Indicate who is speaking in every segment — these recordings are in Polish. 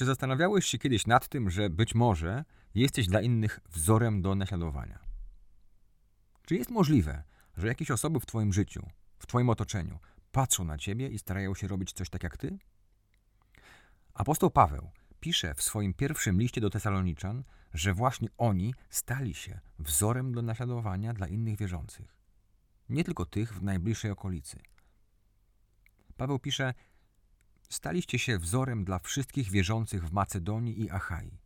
Speaker 1: Czy zastanawiałeś się kiedyś nad tym, że być może jesteś dla innych wzorem do naśladowania? Czy jest możliwe, że jakieś osoby w Twoim życiu, w Twoim otoczeniu patrzą na Ciebie i starają się robić coś tak jak Ty? Apostoł Paweł pisze w swoim pierwszym liście do Tesaloniczan, że właśnie oni stali się wzorem do naśladowania dla innych wierzących. Nie tylko tych w najbliższej okolicy. Paweł pisze: Staliście się wzorem dla wszystkich wierzących w Macedonii i Achai.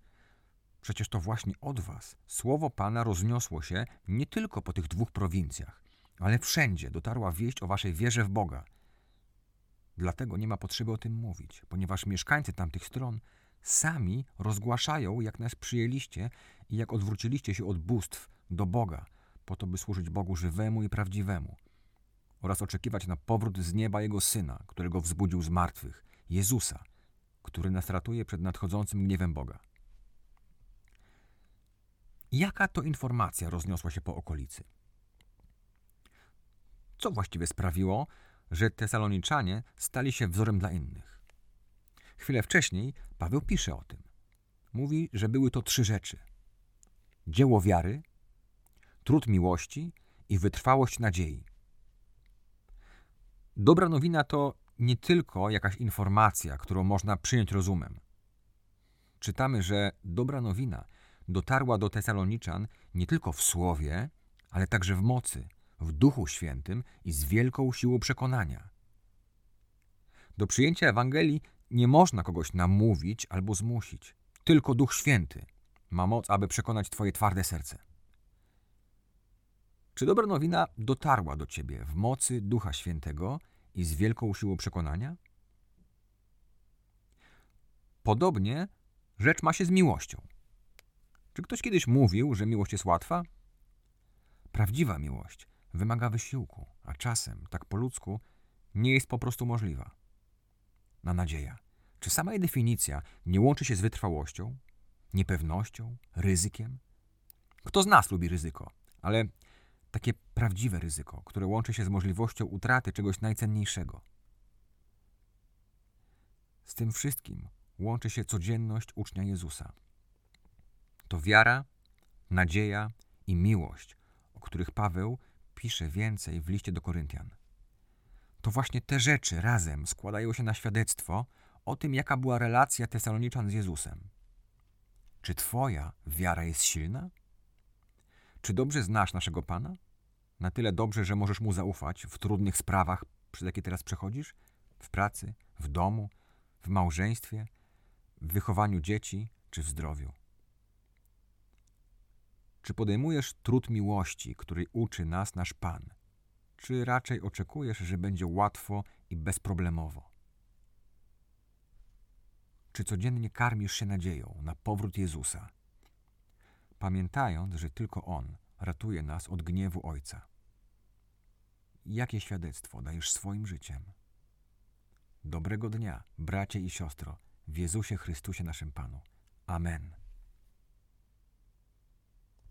Speaker 1: Przecież to właśnie od was słowo Pana rozniosło się nie tylko po tych dwóch prowincjach, ale wszędzie dotarła wieść o waszej wierze w Boga. Dlatego nie ma potrzeby o tym mówić, ponieważ mieszkańcy tamtych stron sami rozgłaszają, jak nas przyjęliście i jak odwróciliście się od bóstw do Boga, po to, by służyć Bogu żywemu i prawdziwemu oraz oczekiwać na powrót z nieba Jego Syna, którego wzbudził z martwych, Jezusa, który nas ratuje przed nadchodzącym gniewem Boga. Jaka to informacja rozniosła się po okolicy? Co właściwie sprawiło, że Tesaloniczanie stali się wzorem dla innych? Chwilę wcześniej Paweł pisze o tym. Mówi, że były to trzy rzeczy: dzieło wiary, trud miłości i wytrwałość nadziei. Dobra nowina to nie tylko jakaś informacja, którą można przyjąć rozumem. Czytamy, że dobra nowina dotarła do Tesaloniczan nie tylko w słowie, ale także w mocy, w Duchu Świętym i z wielką siłą przekonania. Do przyjęcia Ewangelii nie można kogoś namówić albo zmusić. Tylko Duch Święty ma moc, aby przekonać Twoje twarde serce. Czy dobra nowina dotarła do Ciebie w mocy Ducha Świętego i z wielką siłą przekonania? Podobnie rzecz ma się z miłością. Czy ktoś kiedyś mówił, że miłość jest łatwa? Prawdziwa miłość wymaga wysiłku, a czasem, tak po ludzku, nie jest po prostu możliwa. Na nadzieja. Czy sama jej definicja nie łączy się z wytrwałością, niepewnością, ryzykiem? Kto z nas lubi ryzyko? Ale takie prawdziwe ryzyko, które łączy się z możliwością utraty czegoś najcenniejszego. Z tym wszystkim łączy się codzienność ucznia Jezusa. To wiara, nadzieja i miłość, o których Paweł pisze więcej w liście do Koryntian. To właśnie te rzeczy razem składają się na świadectwo o tym, jaka była relacja Tesaloniczan z Jezusem. Czy Twoja wiara jest silna? Czy dobrze znasz naszego Pana? Na tyle dobrze, że możesz Mu zaufać w trudnych sprawach, przez jakie teraz przechodzisz? W pracy, w domu, w małżeństwie, w wychowaniu dzieci czy w zdrowiu? Czy podejmujesz trud miłości, który uczy nas nasz Pan? Czy raczej oczekujesz, że będzie łatwo i bezproblemowo? Czy codziennie karmisz się nadzieją na powrót Jezusa, pamiętając, że tylko On ratuje nas od gniewu Ojca? Jakie świadectwo dajesz swoim życiem? Dobrego dnia, bracie i siostro, w Jezusie Chrystusie naszym Panu. Amen.